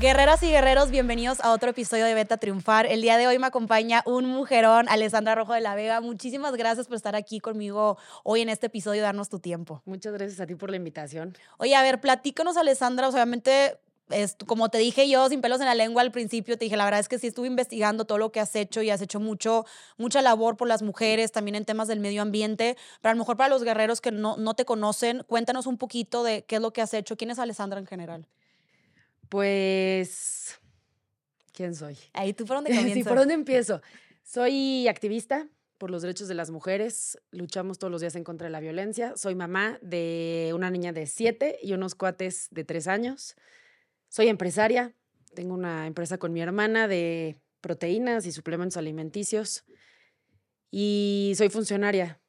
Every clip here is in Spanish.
Guerreras y guerreros, bienvenidos a otro episodio de Beta Triunfar. El día de hoy me acompaña un mujerón, Alessandra Rojo de la Vega. Muchísimas gracias por estar aquí conmigo hoy en este episodio y darnos tu tiempo. Muchas gracias a ti por la invitación. Oye, a ver, platícanos, Alessandra. Obviamente, es, como te dije yo, sin pelos en la lengua al principio, te dije, la verdad es que sí estuve investigando todo lo que has hecho y has hecho mucho, mucha labor por las mujeres, también en temas del medio ambiente. Pero a lo mejor para los guerreros que no, no te conocen, cuéntanos un poquito de qué es lo que has hecho. ¿Quién es Alessandra en general? Pues, ¿quién soy? Ahí tú por dónde comienzas. sí, ¿por dónde empiezo? Soy activista por los derechos de las mujeres, luchamos todos los días en contra de la violencia. Soy mamá de una niña de siete y unos cuates de tres años. Soy empresaria, tengo una empresa con mi hermana de proteínas y suplementos alimenticios. Y soy funcionaria,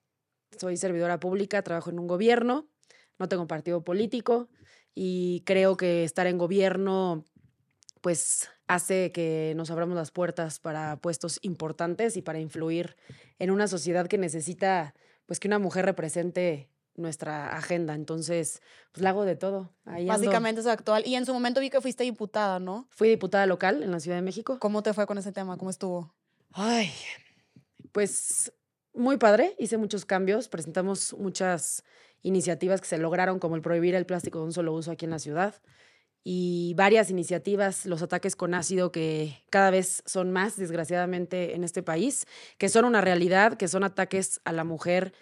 soy servidora pública, trabajo en un gobierno, no tengo partido político y creo que estar en gobierno pues hace que nos abramos las puertas para puestos importantes y para influir en una sociedad que necesita pues que una mujer represente nuestra agenda. Entonces, pues la hago de todo. Básicamente es actual. Y en su momento vi que fuiste diputada, ¿no? Fui diputada local en la Ciudad de México. ¿Cómo te fue con ese tema? ¿Cómo estuvo? Ay, pues muy padre. Hice muchos cambios. Presentamos muchas iniciativas que se lograron, como el prohibir el plástico de un solo uso aquí en la ciudad, y varias iniciativas, los ataques con ácido que cada vez son más, desgraciadamente, en este país, que son una realidad, que son ataques a la mujer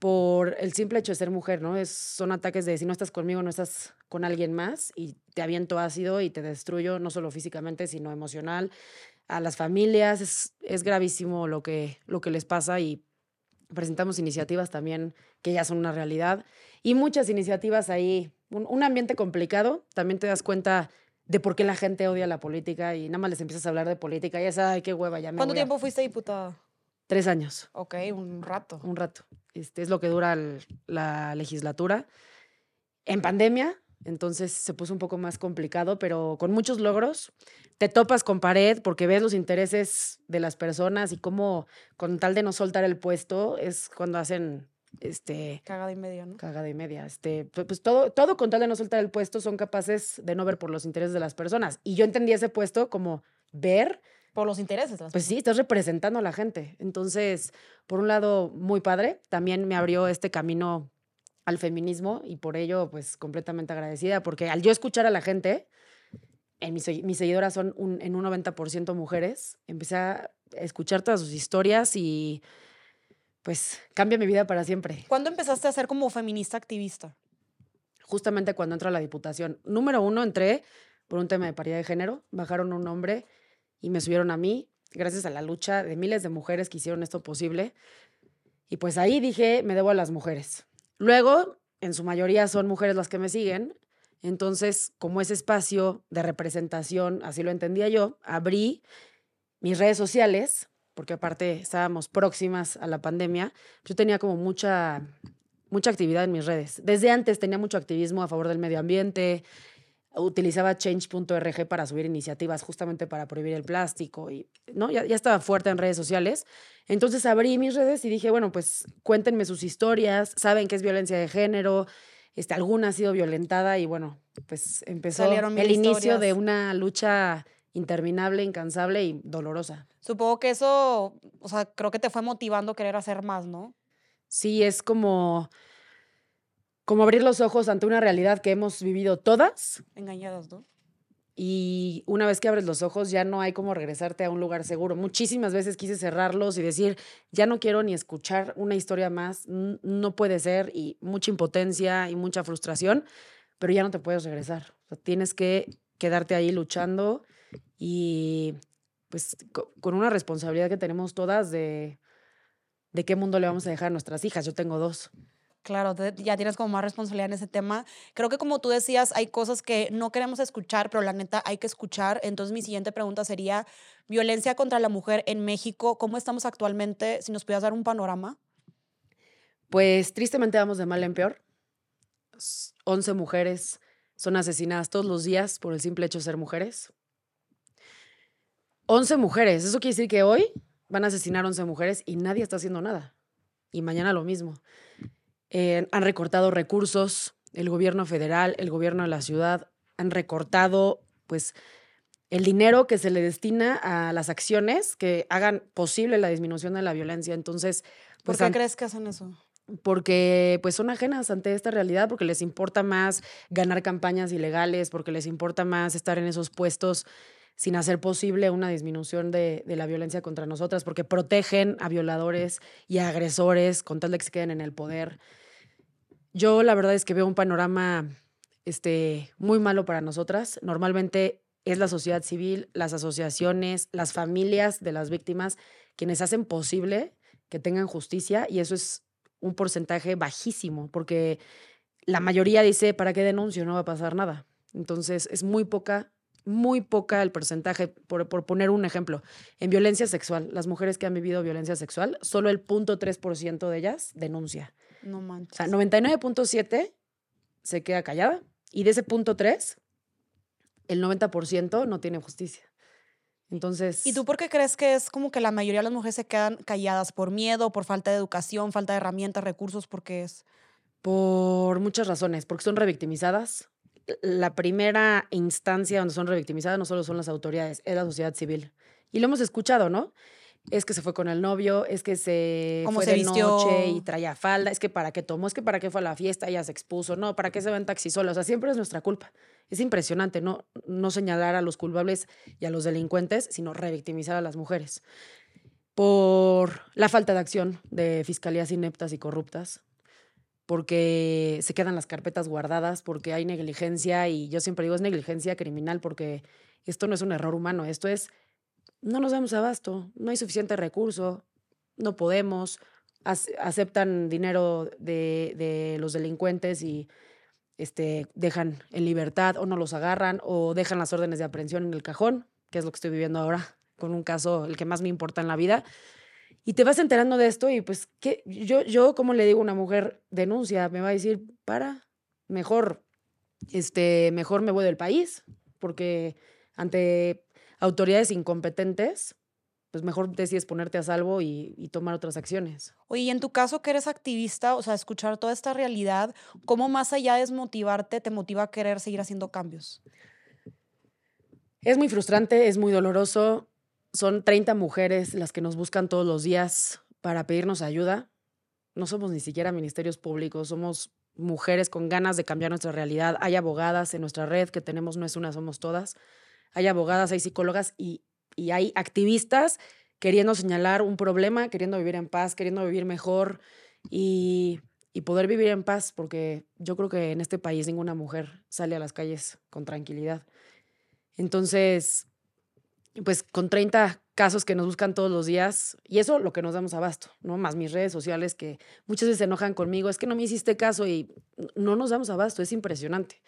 por el simple hecho de ser mujer, ¿no? Es, son ataques de si no estás conmigo, no estás con alguien más y te aviento ácido y te destruyo, no solo físicamente, sino emocional. A las familias es, es gravísimo lo que, lo que les pasa y presentamos iniciativas también que ya son una realidad y muchas iniciativas ahí, un, ambiente complicado, también te das cuenta de por qué la gente odia la política y nada más les empiezas a hablar de política y es, ay, qué hueva, ya me ¿Cuánto tiempo fuiste diputada? Tres años. Ok, un rato. Un rato. Este es lo que dura la legislatura. En pandemia, entonces se puso un poco más complicado, pero con muchos logros. Te topas con pared porque ves los intereses de las personas y cómo, con tal de no soltar el puesto, es cuando hacen este cagada y media, ¿no? Cagada y media. Este, pues todo, todo con tal de no soltar el puesto, son capaces de no ver por los intereses de las personas. Y yo entendí ese puesto como ver. Por los intereses. pues sí, estás representando a la gente. Entonces, por un lado, muy padre. También me abrió este camino al feminismo y por ello, pues completamente agradecida, porque al yo escuchar a la gente, en mis, mis seguidoras son un, en un 90% mujeres, empecé a escuchar todas sus historias y pues cambia mi vida para siempre. ¿Cuándo empezaste a ser como feminista activista? Justamente cuando entró a la diputación. Número uno, entré por un tema de paridad de género, bajaron un hombre y me subieron a mí, gracias a la lucha de miles de mujeres que hicieron esto posible. Y pues ahí dije, me debo a las mujeres. Luego, en su mayoría son mujeres las que me siguen. Entonces, como ese espacio de representación, así lo entendía yo, abrí mis redes sociales, porque aparte estábamos próximas a la pandemia, yo tenía como mucha, mucha actividad en mis redes. Desde antes tenía mucho activismo a favor del medio ambiente, utilizaba change.org para subir iniciativas justamente para prohibir el plástico y no ya, ya, estaba fuerte en redes sociales. Entonces abrí mis redes y dije bueno pues cuéntenme sus historias saben que es violencia de género este alguna ha sido violentada y bueno pues empezó el inicio de una lucha interminable incansable y dolorosa supongo que eso o sea creo que te fue motivando querer hacer más no sí es como como abrir los ojos ante una realidad que hemos vivido todas. Engañadas, ¿no? Y una vez que abres los ojos ya no hay como regresarte a un lugar seguro. Muchísimas veces quise cerrarlos y decir, ya no quiero ni escuchar una historia más, no puede ser, y mucha impotencia y mucha frustración, pero ya no te puedes regresar. tienes que quedarte ahí luchando y pues con una responsabilidad que tenemos todas de, de qué mundo le vamos a dejar a nuestras hijas. Yo tengo dos. Claro, ya tienes como más responsabilidad en ese tema. Creo que como tú decías, hay cosas que no queremos escuchar, pero la neta hay que escuchar. Entonces mi siguiente pregunta sería, violencia contra la mujer en México, ¿cómo estamos actualmente? Si nos pudieras dar un panorama. Pues tristemente vamos de mal en peor. 11 mujeres son asesinadas todos los días por el simple hecho de ser mujeres. 11 mujeres, eso quiere decir que hoy van a asesinar 11 mujeres y nadie está haciendo nada. Y mañana lo mismo. Eh, han recortado recursos, el gobierno federal, el gobierno de la ciudad, han recortado pues el dinero que se le destina a las acciones que hagan posible la disminución de la violencia. Entonces, pues, ¿por qué crees que hacen eso? Porque pues son ajenas ante esta realidad, porque les importa más ganar campañas ilegales, porque les importa más estar en esos puestos sin hacer posible una disminución de, de, la violencia contra nosotras, porque protegen a violadores y a agresores con tal de que se queden en el poder. Yo la verdad es que veo un panorama este, muy malo para nosotras. Normalmente es la sociedad civil, las asociaciones, las familias de las víctimas quienes hacen posible que tengan justicia y eso es un porcentaje bajísimo porque la mayoría dice, ¿para qué denuncio? No va a pasar nada. Entonces es muy poca, muy poca el porcentaje, por, por poner un ejemplo, en violencia sexual, las mujeres que han vivido violencia sexual, solo el 0.3% de ellas denuncia. No manches. O sea, 99.7 se queda callada y de ese punto 3, el 90% no tiene justicia. Entonces. ¿Y tú por qué crees que es como que la mayoría de las mujeres se quedan calladas por miedo, por falta de educación, falta de herramientas, recursos? ¿Por qué es? Por muchas razones. Porque son revictimizadas. La primera instancia donde son revictimizadas no solo son las autoridades, es la sociedad civil. Y lo hemos escuchado, ¿no? Es que se fue con el novio, es que se fue de noche y traía falda, es que para qué tomó, es que para qué fue a la fiesta, ella se expuso, no, para qué se va en taxi sola, o sea, siempre es nuestra culpa. Es impresionante, ¿no? No señalar a los culpables y a los delincuentes, sino revictimizar a las mujeres. Por la falta de acción de fiscalías ineptas y corruptas, porque se quedan las carpetas guardadas, porque hay negligencia, y yo siempre digo es negligencia criminal, porque esto no es un error humano, esto es no nos damos abasto, no hay suficiente recurso, no podemos, aceptan dinero de, de, los delincuentes y este, dejan en libertad o no los agarran o dejan las órdenes de aprehensión en el cajón, que es lo que estoy viviendo ahora con un caso, el que más me importa en la vida. Y te vas enterando de esto y pues, ¿qué? Yo, yo, como le digo a una mujer, denuncia, me va a decir, para, mejor, este, mejor me voy del país, porque ante autoridades incompetentes, pues mejor decides ponerte a salvo y, tomar otras acciones. Oye, y en tu caso que eres activista, o sea, escuchar toda esta realidad, ¿cómo más allá de desmotivarte te motiva a querer seguir haciendo cambios? Es muy frustrante, es muy doloroso. Son 30 mujeres las que nos buscan todos los días para pedirnos ayuda. No somos ni siquiera ministerios públicos, somos mujeres con ganas de cambiar nuestra realidad. Hay abogadas en nuestra red que tenemos, no es una, somos todas hay abogadas, hay psicólogas y, hay activistas queriendo señalar un problema, queriendo vivir en paz, queriendo vivir mejor y, poder vivir en paz, porque yo creo que en este país ninguna mujer sale a las calles con tranquilidad. Entonces, pues con 30 casos que nos buscan todos los días, y eso lo que nos damos abasto, ¿no? Más mis redes sociales que muchas veces se enojan conmigo, es que no me hiciste caso y no nos damos abasto, es impresionante.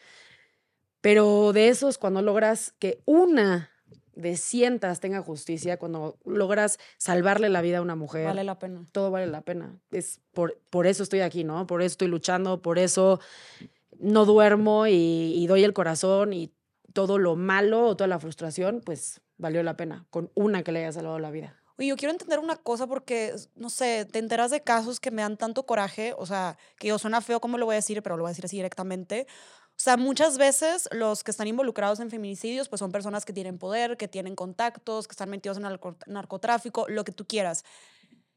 Pero de esos, cuando logras que una de cientas tenga justicia, cuando logras salvarle la vida a una mujer. Vale la pena. Todo vale la pena. Es por, por eso estoy aquí, ¿no? Por eso estoy luchando, por eso no duermo y, doy el corazón y todo lo malo o toda la frustración, pues valió la pena con una que le haya salvado la vida. Oye, yo quiero entender una cosa porque, no sé, te enteras de casos que me dan tanto coraje, o sea, que yo suena feo como lo voy a decir, pero lo voy a decir así directamente. O sea, muchas veces los que están involucrados en feminicidios pues son personas que tienen poder, que tienen contactos, que están metidos en el narcotráfico, lo que tú quieras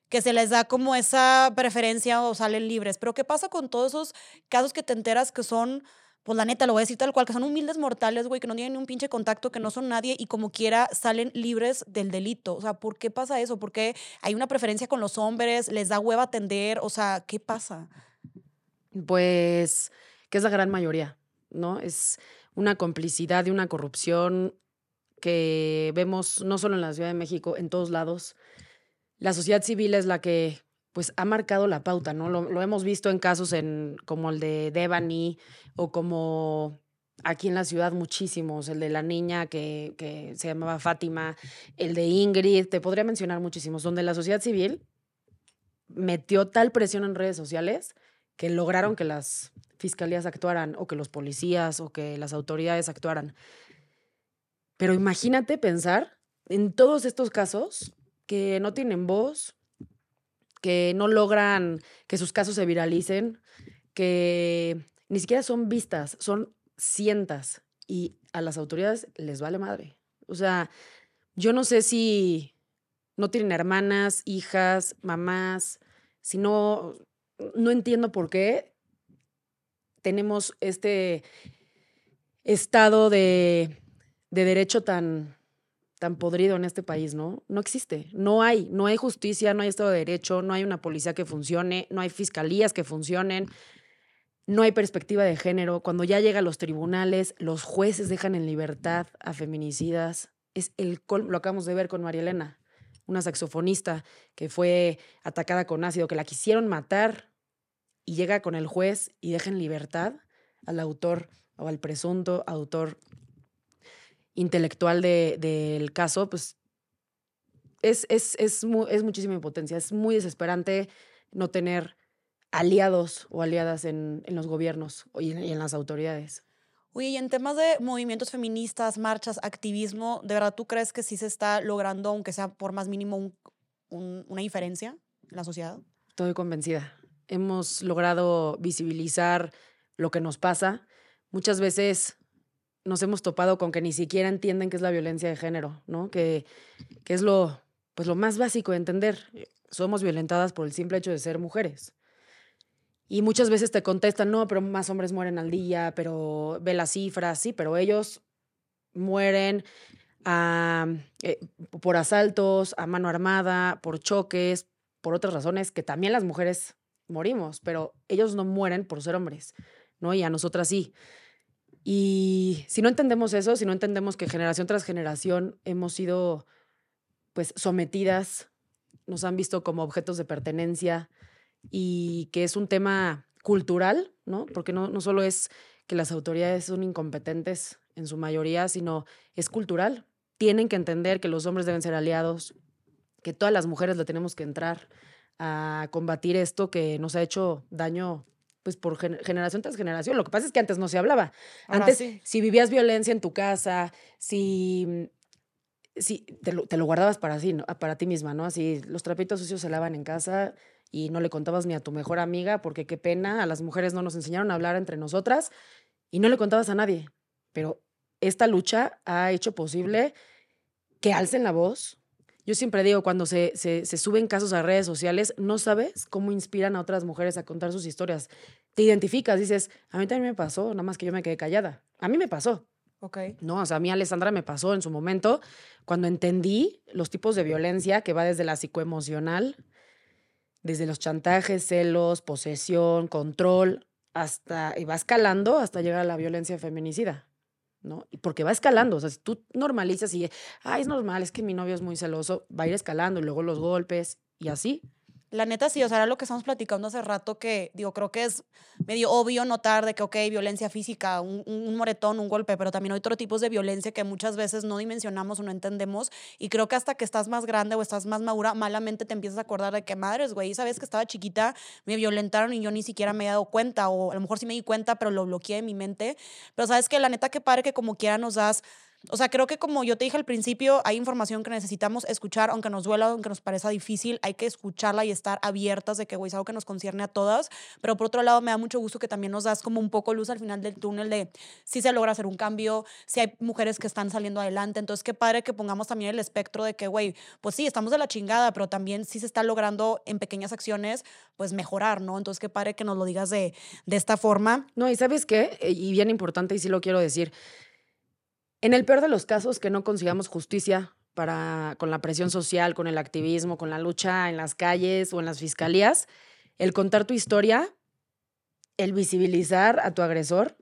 que se les da como esa preferencia o salen libres. Pero ¿qué pasa con todos esos casos que te enteras que son, pues la neta, lo voy a decir tal cual, que son humildes mortales, güey, que no tienen ni un pinche contacto, que no son nadie y como quiera salen libres del delito? O sea, ¿por qué pasa eso? ¿Por qué hay una preferencia con los hombres? ¿Les da hueva atender? O sea, ¿qué pasa? Pues que es la gran mayoría. ¿No? Es una complicidad y una corrupción que vemos no solo en la Ciudad de México, en todos lados. La sociedad civil es la que pues ha marcado la pauta, ¿no? Lo, hemos visto en casos en, como el de Devani o como aquí en la ciudad muchísimos, el de la niña que, que se llamaba Fátima, el de Ingrid, te podría mencionar muchísimos, donde la sociedad civil metió tal presión en redes sociales que lograron que las fiscalías actuaran o que los policías o que las autoridades actuaran. Pero imagínate pensar en todos estos casos que no tienen voz, que no logran que sus casos se viralicen, que ni siquiera son vistas, son cientas y a las autoridades les vale madre. O sea, yo no sé si no tienen hermanas, hijas, mamás, si no, no entiendo por qué tenemos este estado de, de derecho tan, tan podrido en este país, ¿no? No existe, no hay, no hay justicia, no hay Estado de Derecho, no hay una policía que funcione, no hay fiscalías que funcionen, no hay perspectiva de género. Cuando ya llega a los tribunales, los jueces dejan en libertad a feminicidas. Es el lo acabamos de ver con María Elena, una saxofonista que fue atacada con ácido, que la quisieron matar y llega con el juez y deja en libertad al autor o al presunto autor intelectual del caso, pues es, es, es, es muchísima impotencia. Es muy desesperante no tener aliados o aliadas en, en los gobiernos y en, y en las autoridades. Oye, y en temas de movimientos feministas, marchas, activismo, ¿de verdad tú crees que sí se está logrando, aunque sea por más mínimo, un, un, una diferencia en la sociedad? Estoy convencida. Hemos logrado visibilizar lo que nos pasa. Muchas veces nos hemos topado con que ni siquiera entienden qué es la violencia de género, ¿no? Que, que es lo, pues lo más básico de entender. Somos violentadas por el simple hecho de ser mujeres. Y muchas veces te contestan, no, pero más hombres mueren al día, pero ve las cifras, sí, pero ellos mueren eh, por asaltos, a mano armada, por choques, por otras razones que también las mujeres morimos, pero ellos no mueren por ser hombres, ¿no? Y a nosotras sí. Y si no entendemos eso, si no entendemos que generación tras generación hemos sido pues sometidas, nos han visto como objetos de pertenencia y que es un tema cultural, ¿no? Porque no, no solo es que las autoridades son incompetentes en su mayoría, sino es cultural. Tienen que entender que los hombres deben ser aliados, que todas las mujeres le tenemos que entrar a combatir esto que nos ha hecho daño pues por generación tras generación. Lo que pasa es que antes no se hablaba. antes, si vivías violencia en tu casa, si, si te, lo, te lo guardabas para, sí, para ti misma, ¿no? Así los trapitos sucios se lavan en casa y no le contabas ni a tu mejor amiga, porque qué pena, a las mujeres no nos enseñaron a hablar entre nosotras y no le contabas a nadie. Pero esta lucha ha hecho posible que alcen la voz, yo siempre digo, cuando se, se, suben casos a redes sociales, no sabes cómo inspiran a otras mujeres a contar sus historias. Te identificas, dices, a mí también me pasó, nada más que yo me quedé callada. A mí me pasó. Ok. No, o sea, a mí Alessandra me pasó en su momento cuando entendí los tipos de violencia que va desde la psicoemocional, desde los chantajes, celos, posesión, control, hasta, y va escalando hasta llegar a la violencia feminicida. ¿No? Porque va escalando, o sea, si tú normalizas y, es normal, es que mi novio es muy celoso, va a ir escalando y luego los golpes y así. La neta sí, o sea, era lo que estamos platicando hace rato que, digo, creo que es medio obvio notar de que, ok, violencia física, un, un, moretón, un golpe, pero también hay otros tipos de violencia que muchas veces no dimensionamos o no entendemos. Y creo que hasta que estás más grande o estás más madura, malamente te empiezas a acordar de que, madres, güey, sabes que estaba chiquita, me violentaron y yo ni siquiera me he dado cuenta, o a lo mejor sí me di cuenta, pero lo bloqueé en mi mente. Pero sabes que la neta que padre que como quiera nos das o sea, creo que como yo te dije al principio, hay información que necesitamos escuchar, aunque nos duela, aunque nos parezca difícil, hay que escucharla y estar abiertas de que, güey, es algo que nos concierne a todas. Pero por otro lado, me da mucho gusto que también nos das como un poco luz al final del túnel de si se logra hacer un cambio, si hay mujeres que están saliendo adelante. Entonces, qué padre que pongamos también el espectro de que, güey, pues sí, estamos de la chingada, pero también sí se está logrando en pequeñas acciones, pues mejorar, ¿no? Entonces, qué padre que nos lo digas de, de esta forma. No, y sabes qué, y bien importante, y sí lo quiero decir, en el peor de los casos, que no consigamos justicia para, con la presión social, con el activismo, con la lucha en las calles o en las fiscalías, el contar tu historia, el visibilizar a tu agresor,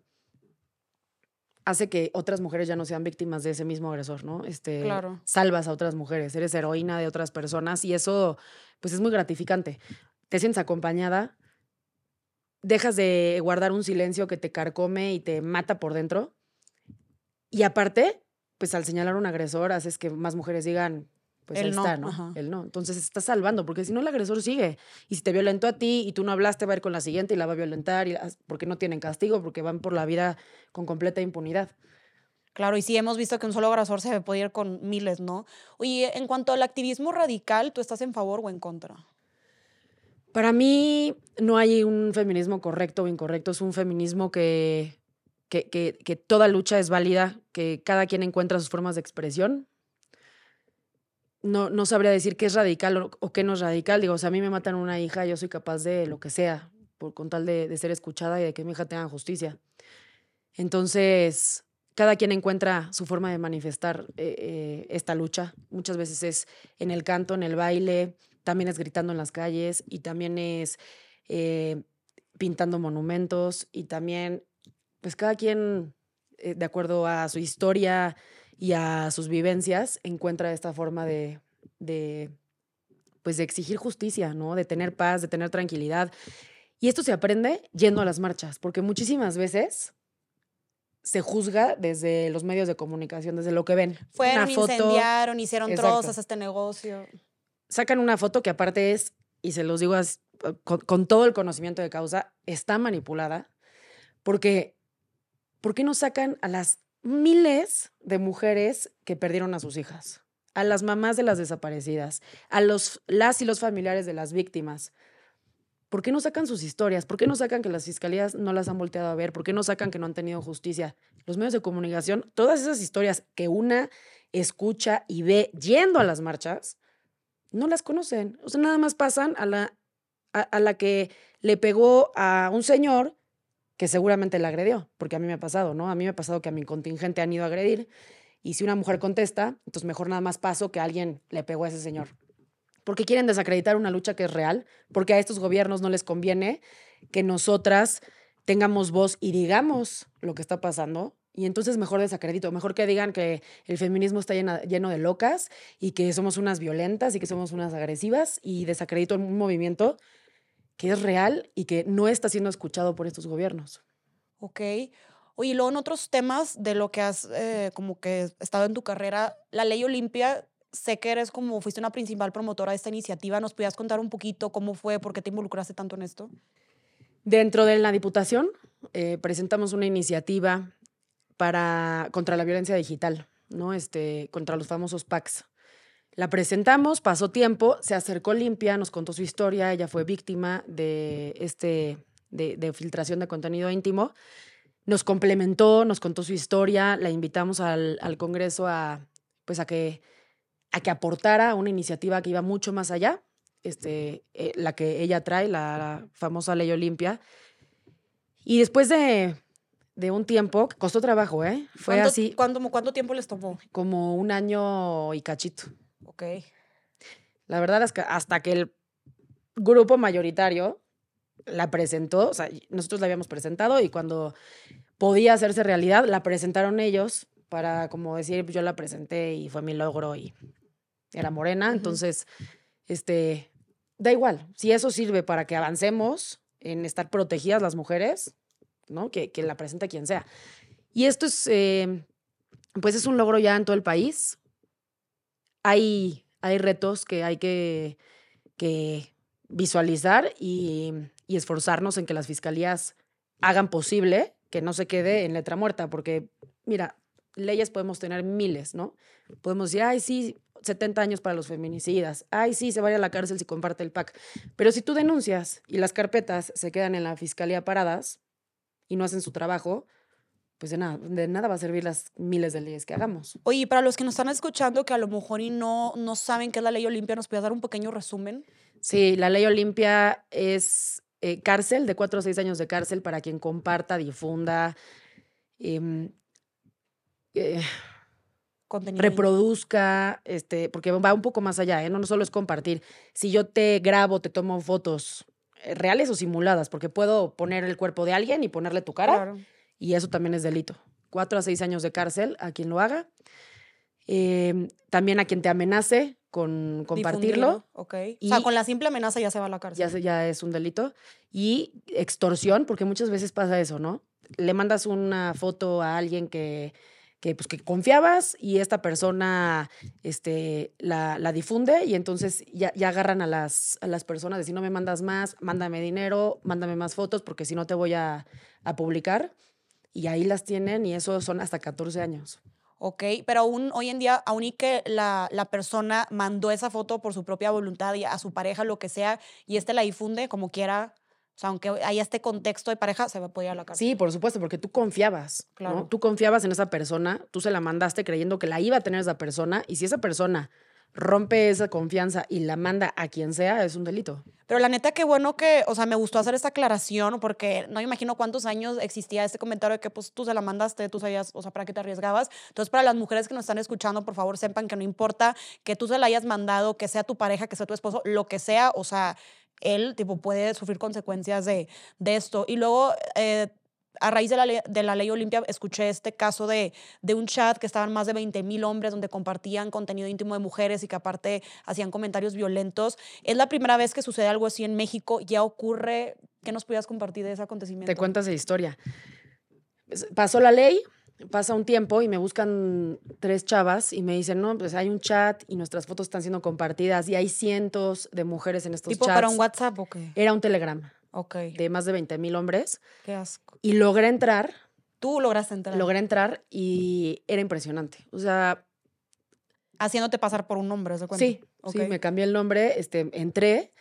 hace que otras mujeres ya no sean víctimas de ese mismo agresor, ¿no? Este, claro. Salvas a otras mujeres, eres heroína de otras personas y eso, pues es muy gratificante. Te sientes acompañada, dejas de guardar un silencio que te carcome y te mata por dentro y aparte, pues al señalar a un agresor haces que más mujeres digan, pues él, está, ¿no? Él no. Entonces está salvando, porque si no el agresor sigue. Y si te violentó a ti y tú no hablaste, va a ir con la siguiente y la va a violentar, y porque no tienen castigo, porque van por la vida con completa impunidad. Claro, y sí hemos visto que un solo agresor se puede ir con miles, ¿no? Oye, en cuanto al activismo radical, ¿tú estás en favor o en contra? Para mí no hay un feminismo correcto o incorrecto, es un feminismo que que, que, que toda lucha es válida, que cada quien encuentra sus formas de expresión. No, no sabría decir qué es radical o, o qué no es radical. Digo, o sea, a mí me matan una hija, yo soy capaz de lo que sea, por, con tal de, de ser escuchada y de que mi hija tenga justicia. Entonces, cada quien encuentra su forma de manifestar eh, eh, esta lucha. Muchas veces es en el canto, en el baile, también es gritando en las calles y también es eh, pintando monumentos y también, pues cada quien, eh, de acuerdo a su historia y a sus vivencias, encuentra esta forma de, de, pues de exigir justicia, ¿no? De tener paz, de tener tranquilidad. Y esto se aprende yendo a las marchas, porque muchísimas veces se juzga desde los medios de comunicación, desde lo que ven. Fueron, Una foto- incendiaron, hicieron Exacto. trozas a este negocio. sacan una foto que aparte es, y se los digo con todo el conocimiento de causa, está manipulada, porque ¿por qué no sacan a las miles de mujeres que perdieron a sus hijas? A las mamás de las desaparecidas, a los, las y los familiares de las víctimas. ¿Por qué no sacan sus historias? ¿Por qué no sacan que las fiscalías no las han volteado a ver? ¿Por qué no sacan que no han tenido justicia? Los medios de comunicación, todas esas historias que una escucha y ve yendo a las marchas, no las conocen. O sea, nada más pasan a la, a, a la que le pegó a un señor que seguramente la agredió, porque a mí me ha pasado, ¿no? A mí me ha pasado que a mi contingente han ido a agredir y si una mujer contesta, entonces mejor nada más paso que alguien le pegó a ese señor. Porque quieren desacreditar una lucha que es real, porque a estos gobiernos no les conviene que nosotras tengamos voz y digamos lo que está pasando. Y entonces mejor desacredito, mejor que digan que el feminismo está llena- lleno de locas y que somos unas violentas y que somos unas agresivas y desacredito un movimiento que es real y que no está siendo escuchado por estos gobiernos. Ok. Oye, y luego en otros temas de lo que has eh, como que estado en tu carrera, la ley Olimpia, sé que eres como, fuiste una principal promotora de esta iniciativa. ¿Nos podías contar un poquito cómo fue, por qué te involucraste tanto en esto? Dentro de la Diputación eh, presentamos una iniciativa para, contra la violencia digital, ¿no? Este, contra los famosos PACs. La presentamos, pasó tiempo, se acercó Limpia, nos contó su historia, ella fue víctima de, este, de, de filtración de contenido íntimo. Nos complementó, nos contó su historia, la invitamos al, al Congreso a, pues a, que, a que aportara una iniciativa que iba mucho más allá, este, eh, la que ella trae, la, la famosa ley Olimpia. Y después de, de un tiempo, costó trabajo, ¿eh? Fue ¿Cuánto- así ¿cuánto, ¿Cuánto tiempo les tomó? como un año y cachito. Ok. La verdad es que hasta que el grupo mayoritario la presentó, o sea, nosotros la habíamos presentado y cuando podía hacerse realidad, la presentaron ellos para como decir, yo la presenté y fue mi logro y era morena, entonces, este, da igual, si eso sirve para que avancemos en estar protegidas las mujeres, ¿no? Que, que la presente quien sea. Y esto es, eh, pues es un logro ya en todo el país. Hay, hay retos que hay que, que visualizar y, y esforzarnos en que las fiscalías hagan posible que no se quede en letra muerta, porque, mira, leyes podemos tener miles, ¿no? Podemos decir, ay, sí, 70 años para los feminicidas, ay, sí, se vaya a la cárcel si comparte el PAC. Pero si tú denuncias y las carpetas se quedan en la fiscalía paradas y no hacen su trabajo, pues de nada, de nada va a servir las miles de leyes que hagamos. Oye, y para los que nos están escuchando que a lo mejor y no, no saben qué es la ley Olimpia, ¿nos podías dar un pequeño resumen? Sí, la ley Olimpia es eh, cárcel, de cuatro o seis años de cárcel para quien comparta, difunda, em, eh, reproduzca, este, porque va un poco más allá, ¿eh? no, no solo es compartir. Si yo te grabo, te tomo fotos eh, reales o simuladas, porque puedo poner el cuerpo de alguien y ponerle tu cara, Claro. Y eso también es delito. Cuatro a seis años de cárcel a quien lo haga. Em, también a quien te amenace con compartirlo. Difundirlo, Ok. O sea, con la simple amenaza ya se va a la cárcel. ya, es un delito. Y extorsión, porque muchas veces pasa eso, ¿no? Le mandas una foto a alguien que, que, pues, que confiabas y esta persona este, la, la difunde y entonces ya, ya agarran a las, a las personas de si no me mandas más, mándame dinero, mándame más fotos porque si no te voy a, a publicar. Y ahí las tienen y eso son hasta 14 años. Ok, pero aún hoy en día, aún y que la, la persona mandó esa foto por su propia voluntad y a su pareja, lo que sea, y este la difunde como quiera, O sea, aunque haya este contexto de pareja, se va a poder ir a la cárcel. Sí, por supuesto, porque tú confiabas. Claro. ¿no? Tú confiabas en esa persona, tú se la mandaste creyendo que la iba a tener esa persona, y si esa persona rompe esa confianza y la manda a quien sea, es un delito. Pero la neta, qué bueno que, o sea, me gustó hacer esta aclaración porque no me imagino cuántos años existía este comentario de que pues tú se la mandaste, tú sabías, o sea, para qué te arriesgabas. Entonces, para las mujeres que nos están escuchando, por favor, sepan que no importa que tú se la hayas mandado, que sea tu pareja, que sea tu esposo, lo que sea, o sea, él, tipo, puede sufrir consecuencias de, de esto. Y luego, eh, a raíz de la, ley, de la ley Olimpia, escuché este caso de, de un chat que estaban más de 20 mil hombres donde compartían contenido íntimo de mujeres y que aparte hacían comentarios violentos. Es la primera vez que sucede algo así en México. Ya ocurre. ¿Qué nos pudieras compartir de ese acontecimiento? Te cuentas esa historia. Pasó la ley, pasa un tiempo y me buscan tres chavas y me dicen, no, pues hay un chat y nuestras fotos están siendo compartidas y hay cientos de mujeres en estos ¿Tipo chats. para un WhatsApp o qué? Era un Telegram Ok. de más de 20 mil hombres Qué asco. y logré entrar, Tú lograste entrar. logré entrar y era impresionante. O sea, Haciéndote pasar por un hombre, ¿se cuenta? sí, Ok. sí, me cambié el nombre, este, entré,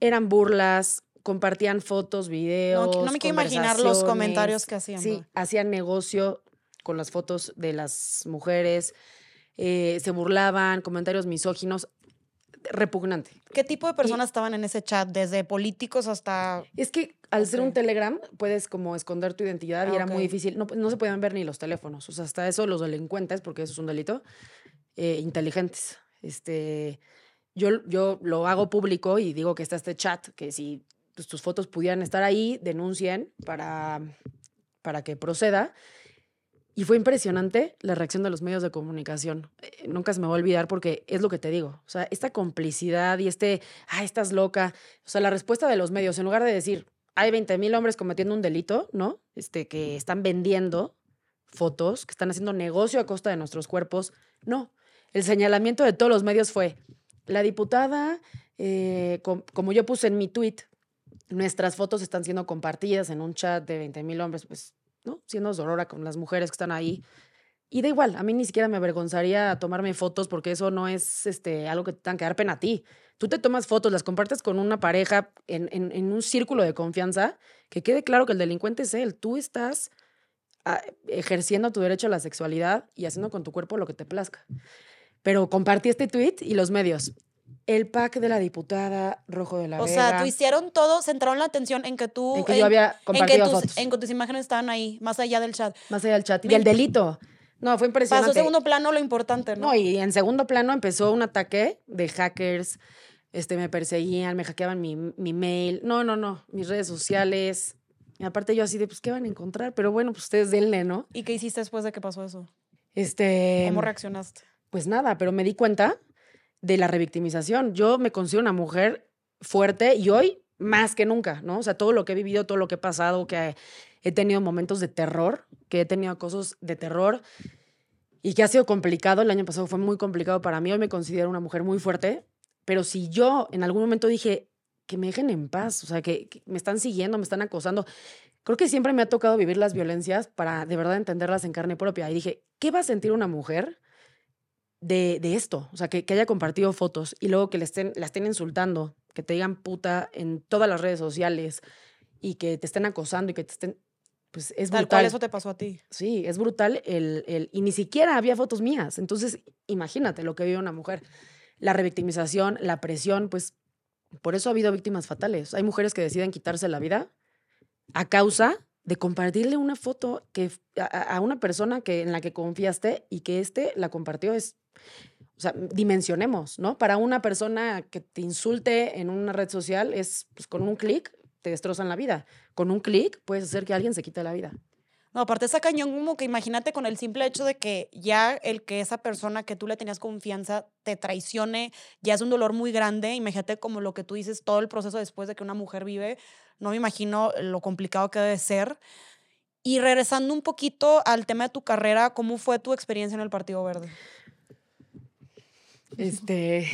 eran burlas, compartían fotos, videos. No, no me quiero imaginar los comentarios que hacían. Sí, hacían negocio con las fotos de las mujeres, eh, se burlaban, comentarios misóginos, repugnante. ¿Qué tipo de personas estaban en ese chat? Desde políticos hasta... Es que al ser un. Telegram puedes como esconder tu identidad y Ah, era muy difícil, no, no se podían ver ni los teléfonos, o sea, hasta eso los delincuentes, porque eso es un delito, eh, inteligentes. Este, yo, yo lo hago público y digo que está este chat, que si pues, tus fotos pudieran estar ahí, denuncien para, para que proceda. Y fue impresionante la reacción de los medios de comunicación. Eh, nunca se me va a olvidar porque es lo que te digo. O sea, esta complicidad y este, ay, estás loca. O sea, la respuesta de los medios, en lugar de decir, hay 20 mil hombres cometiendo un delito, ¿no? Este, que están vendiendo fotos, que están haciendo negocio a costa de nuestros cuerpos. No. El señalamiento de todos los medios fue, la diputada, eh, com- como yo puse en mi tweet, nuestras fotos están siendo compartidas en un chat de 20 mil hombres, pues, ¿no? Siendo sorora con las mujeres que están ahí. Y da igual, a mí ni siquiera me avergonzaría tomarme fotos porque eso no es este, algo que te tenga que dar pena a ti. Tú te tomas fotos, las compartes con una pareja en, en- en un círculo de confianza, que quede claro que el delincuente es él. Tú estás ah, ejerciendo tu derecho a la sexualidad y haciendo con tu cuerpo lo que te plazca. Pero compartí este tweet y los medios. El pack de la diputada Rojo de la O Vega. sea, tú hicieron todo, centraron la atención en que tú... en que yo había en que, compartido tus, fotos. en que tus imágenes estaban ahí, más allá del chat. Más allá del chat. Y del delito. No, fue impresionante. Pasó segundo plano lo importante, ¿no? No, y en segundo plano empezó un ataque de hackers. Este, me perseguían, me hackeaban mi, mi mail. No, no, no. Mis redes sociales. Y aparte yo así de, pues, ¿qué van a encontrar? Pero bueno, pues ustedes denle, ¿no? ¿Y qué hiciste después de que pasó eso? Este. ¿Cómo reaccionaste? Pues nada, pero me di cuenta de la revictimización. Yo me considero una mujer fuerte y hoy más que nunca, ¿no? O sea, todo lo que he vivido, todo lo que he pasado, que he tenido momentos de terror, que he tenido cosas de terror y que ha sido complicado. El año pasado fue muy complicado para mí. Hoy me considero una mujer muy fuerte, pero si yo en algún momento dije que me dejen en paz, o sea, que me están siguiendo, me están acosando, creo que siempre me ha tocado vivir las violencias para de verdad entenderlas en carne propia. Y dije, ¿qué va a sentir una mujer? De, de esto, o sea, que, que haya compartido fotos y luego que le estén, la estén insultando, que te digan puta en todas las redes sociales y que te estén acosando y que te estén, pues es Tal brutal. cual eso te pasó a ti. Sí, es brutal el, el, y ni siquiera había fotos mías. Entonces, imagínate lo que vive una mujer. La revictimización, la presión, pues por eso ha habido víctimas fatales. Hay mujeres que deciden quitarse la vida a causa de compartirle una foto que, a, a una persona que, en la que confiaste y que éste la compartió. Es, o sea, dimensionemos, ¿no? Para una persona que te insulte en una red social es, pues con un clic te destrozan la vida. Con un clic puedes hacer que alguien se quite la vida. No, aparte esa cañón como que imagínate con el simple hecho de que ya el que esa persona que tú le tenías confianza te traicione, ya es un dolor muy grande. Imagínate como lo que tú dices, todo el proceso después de que una mujer vive. No me imagino lo complicado que debe ser. Y regresando un poquito al tema de tu carrera, ¿cómo fue tu experiencia en el Partido Verde? Este,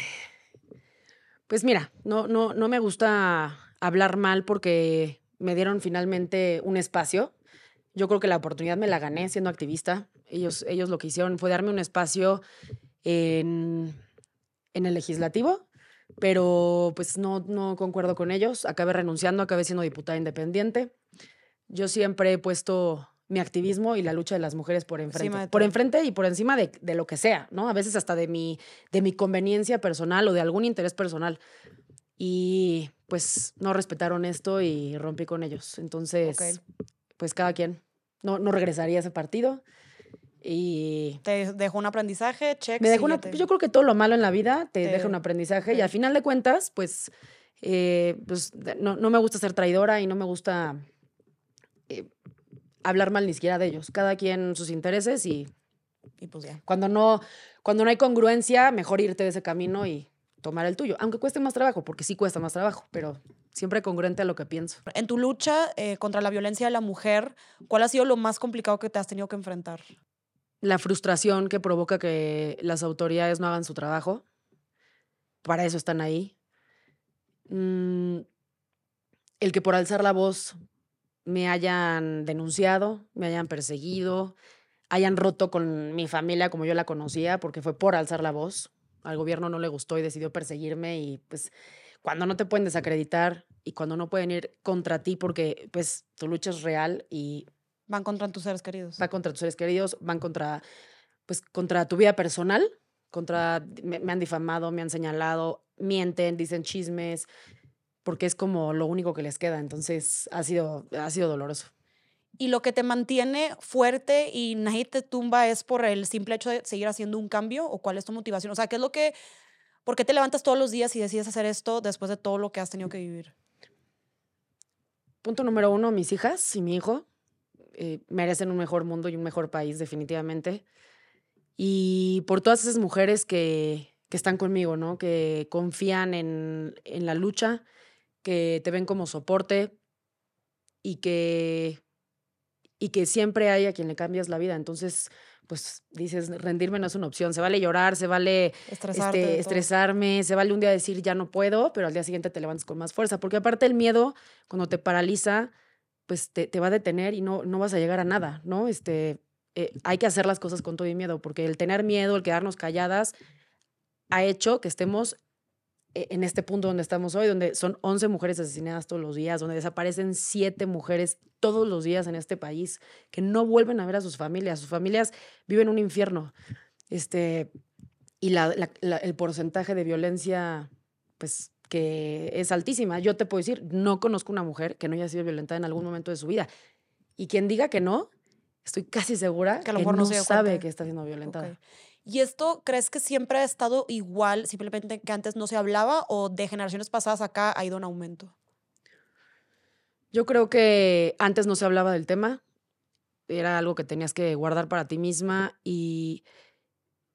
pues mira, no, no, no me gusta hablar mal porque me dieron finalmente un espacio. Yo creo que la oportunidad me la gané siendo activista. Ellos, ellos lo que hicieron fue darme un espacio en, en el legislativo pero pues no, no concuerdo con ellos. Acabé renunciando, acabé siendo diputada independiente. Yo siempre he puesto mi activismo y la lucha de las mujeres por enfrente. Por enfrente y por encima de, de, lo que sea, ¿no? A veces hasta de mi, de mi conveniencia personal o de algún interés personal. Y pues no respetaron esto y rompí con ellos. Entonces, pues cada quien. No, no regresaría a ese partido. Y te dejó un aprendizaje, check. Me dejó una, Yo creo que todo lo malo en la vida te, deja un aprendizaje y al final de cuentas, pues, eh, pues no, no, me gusta ser traidora y no me gusta eh, hablar mal ni siquiera de ellos. Cada quien sus intereses y, y pues ya. Cuando no, cuando no hay congruencia, mejor irte de ese camino y tomar el tuyo, aunque cueste más trabajo, porque sí cuesta más trabajo, pero siempre congruente a lo que pienso. En tu lucha eh, contra la violencia de la mujer, ¿cuál ha sido lo más complicado que te has tenido que enfrentar? la frustración que provoca que las autoridades no hagan su trabajo. Para eso están ahí. Mm, el que por alzar la voz me hayan denunciado, me hayan perseguido, hayan roto con mi familia como yo la conocía, porque fue por alzar la voz. Al gobierno no le gustó y decidió perseguirme y pues cuando no te pueden desacreditar y cuando no pueden ir contra ti porque pues tu lucha es real y Van contra tus seres queridos. Va contra tus seres queridos, van contra, pues, contra tu vida personal, contra, me, han difamado, me han señalado, mienten, dicen chismes, porque es como lo único que les queda. Entonces, ha sido, ha sido doloroso. Y lo que te mantiene fuerte y nadie te tumba es por el simple hecho de seguir haciendo un cambio o cuál es tu motivación. O sea, ¿qué es lo que, por qué te levantas todos los días y decides hacer esto después de todo lo que has tenido que vivir? Punto número uno, mis hijas y mi hijo. Eh, merecen un mejor mundo y un mejor país, definitivamente. Y por todas esas mujeres que, que están conmigo, ¿no? Que confían en, en la lucha, que te ven como soporte y que, y que siempre hay a quien le cambias la vida. Entonces, pues dices, rendirme no es una opción. Se vale llorar, se vale este, estresarme, se vale un día decir ya no puedo, pero al día siguiente te levantas con más fuerza. Porque aparte el miedo, cuando te paraliza, pues te, va a detener y no, no vas a llegar a nada, ¿no? Este, eh, hay que hacer las cosas con todo y miedo, porque el tener miedo, el quedarnos calladas, ha hecho que estemos en este punto donde estamos hoy, donde son 11 mujeres asesinadas todos los días, donde desaparecen 7 mujeres todos los días en este país, que no vuelven a ver a sus familias. Sus familias viven un infierno. Este, y la, el porcentaje de violencia, pues que es altísima. Yo te puedo decir, no conozco una mujer que no haya sido violentada en algún momento de su vida. Y quien diga que no, estoy casi segura que a lo mejor no, sabe que está siendo violentada. ¿Y esto crees que siempre ha estado igual, simplemente que antes no se hablaba o de generaciones pasadas acá ha ido en aumento? Yo creo que antes no se hablaba del tema, era algo que tenías que guardar para ti misma y,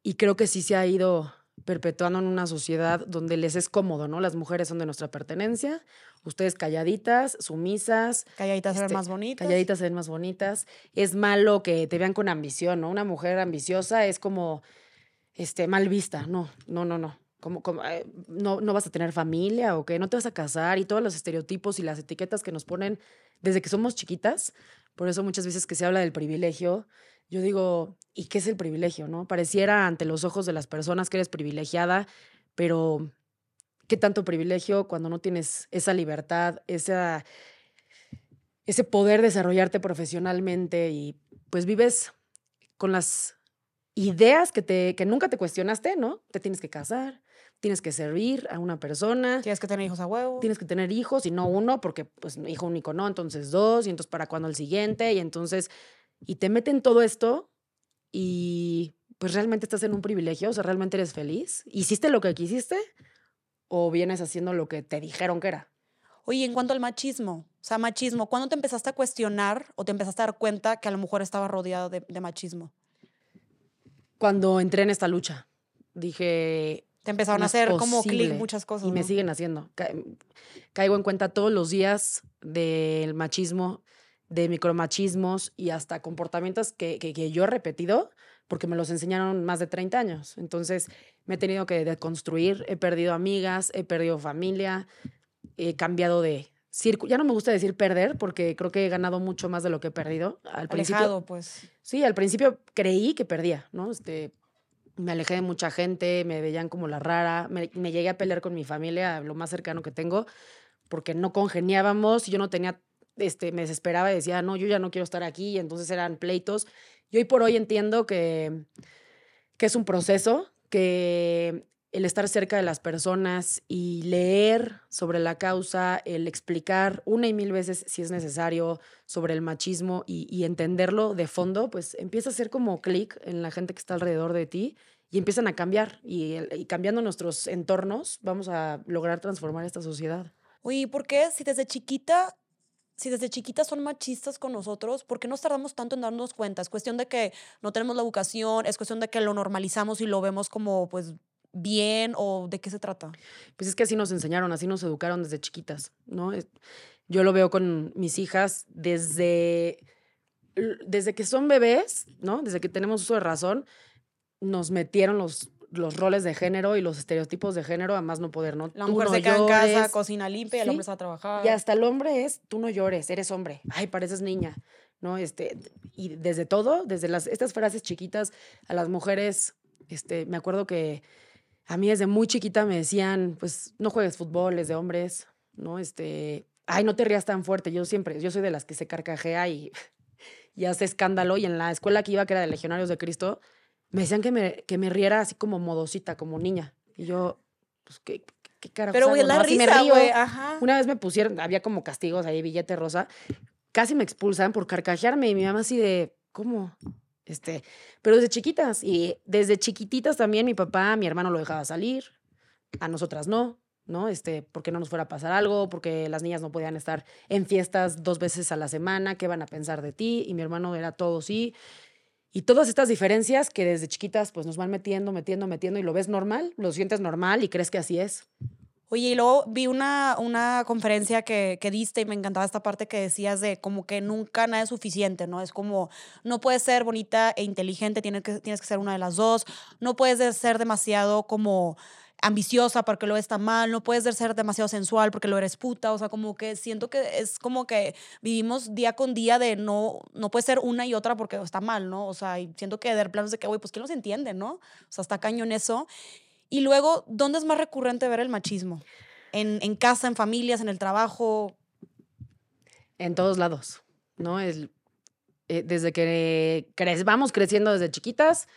y creo que sí se ha ido perpetuando en una sociedad donde les es cómodo, ¿no? Las mujeres son de nuestra pertenencia, ustedes calladitas, sumisas. Calladitas se ven este, más bonitas. Calladitas se ven más bonitas. Es malo que te vean con ambición, ¿no? Una mujer ambiciosa es como este, mal vista. No, no, no, no. Como, como eh, no, no vas a tener familia o que no te vas a casar y todos los estereotipos y las etiquetas que nos ponen desde que somos chiquitas. Por eso muchas veces que se habla del privilegio, yo digo, ¿y qué es el privilegio? ¿No? Pareciera ante los ojos de las personas que eres privilegiada, pero ¿qué tanto privilegio cuando no tienes esa libertad, esa, ese poder desarrollarte profesionalmente y pues vives con las ideas que, te, que nunca te cuestionaste, ¿no? Te tienes que casar, tienes que servir a una persona. Tienes que tener hijos a huevo. Tienes que tener hijos y no uno, porque pues hijo único no, entonces dos, y entonces para cuándo el siguiente, y entonces y te meten todo esto y pues realmente estás en un privilegio, o sea, realmente eres feliz. ¿Hiciste lo que quisiste o vienes haciendo lo que te dijeron que era? Oye, en cuanto al machismo, o sea, machismo, ¿cuándo te empezaste a cuestionar o te empezaste a dar cuenta que a lo mejor estaba rodeado de, machismo? Cuando entré en esta lucha, dije... Te empezaron a hacer como clic muchas cosas. Y me siguen haciendo. Caigo en cuenta todos los días del machismo, de micromachismos y hasta comportamientos que, que, yo he repetido porque me los enseñaron más de 30 años. Entonces me he tenido que deconstruir, he perdido amigas, he perdido familia, he cambiado de círculo. Ya no me gusta decir perder porque creo que he ganado mucho más de lo que he perdido. Al principio, pues. Sí, al principio creí que perdía, ¿no? Este, me alejé de mucha gente, me veían como la rara, me, me llegué a pelear con mi familia, lo más cercano que tengo, porque no congeniábamos, yo no tenía, este, me desesperaba y decía, no, yo ya no quiero estar aquí, y entonces eran pleitos. Y hoy por hoy entiendo que, que es un proceso, que el estar cerca de las personas y leer sobre la causa, el explicar una y mil veces si es necesario sobre el machismo y, entenderlo de fondo, pues empieza a ser como clic en la gente que está alrededor de ti y empiezan a cambiar. Y, y cambiando nuestros entornos, vamos a lograr transformar esta sociedad. Oye, ¿por qué si desde chiquita si desde chiquitas son machistas con nosotros, ¿por qué nos tardamos tanto en darnos cuenta? Es cuestión de que no tenemos la educación, es cuestión de que lo normalizamos y lo vemos como, pues, bien o de qué se trata? Pues es que así nos enseñaron, así nos educaron desde chiquitas, ¿no? Yo lo veo con mis hijas desde, desde que son bebés, ¿no? Desde que tenemos uso de razón, nos metieron los los roles de género y los estereotipos de género a más no poder, ¿no? La mujer se queda en casa, cocina limpia y el hombre está a trabajar. Y hasta el hombre es, tú no llores, eres hombre. Ay, pareces niña, ¿no? Este, y desde todo, desde las, estas frases chiquitas a las mujeres, este, me acuerdo que a mí desde muy chiquita me decían, pues, no juegues fútbol, es de hombres, ¿no? Este, ay, no te rías tan fuerte. Yo siempre, yo soy de las que se carcajea y, y hace escándalo. Y en la escuela que iba, que era de Legionarios de Cristo, me decían que me, que me riera así como modosita, como niña. Y yo, pues, ¿qué, qué carajo? Pero, güey, la risa, güey, ajá. Una vez me pusieron, había como castigos ahí, billete rosa. Casi me expulsan por carcajearme. Y mi mamá así de, ¿cómo? Este, pero desde chiquitas. Y desde chiquititas también mi papá, mi hermano lo dejaba salir. A nosotras no. ¿no? Este, porque no nos fuera a pasar algo, porque las niñas no podían estar en fiestas dos veces a la semana, ¿qué van a pensar de ti? Y mi hermano era todo sí. Y todas estas diferencias que desde chiquitas pues nos van metiendo, metiendo, metiendo y lo ves normal, lo sientes normal y crees que así es. Oye, y luego vi una, una conferencia que, que, diste y me encantaba esta parte que decías de como que nunca nada es suficiente, ¿no? Es como, no puedes ser bonita e inteligente, tienes que, tienes que ser una de las dos, no puedes ser demasiado como ambiciosa porque lo está mal, no puedes ser demasiado sensual porque lo eres puta, o sea, como que siento que es como que vivimos día con día de no, no puede ser una y otra porque está mal, ¿no? O sea, y siento que de planos de que, güey, pues ¿quién los entiende, no? O sea, está cañón eso. Y luego, ¿dónde es más recurrente ver el machismo? ¿En, en casa, en familias, en el trabajo? En todos lados, ¿no? Es, eh, desde que vamos creciendo desde chiquitas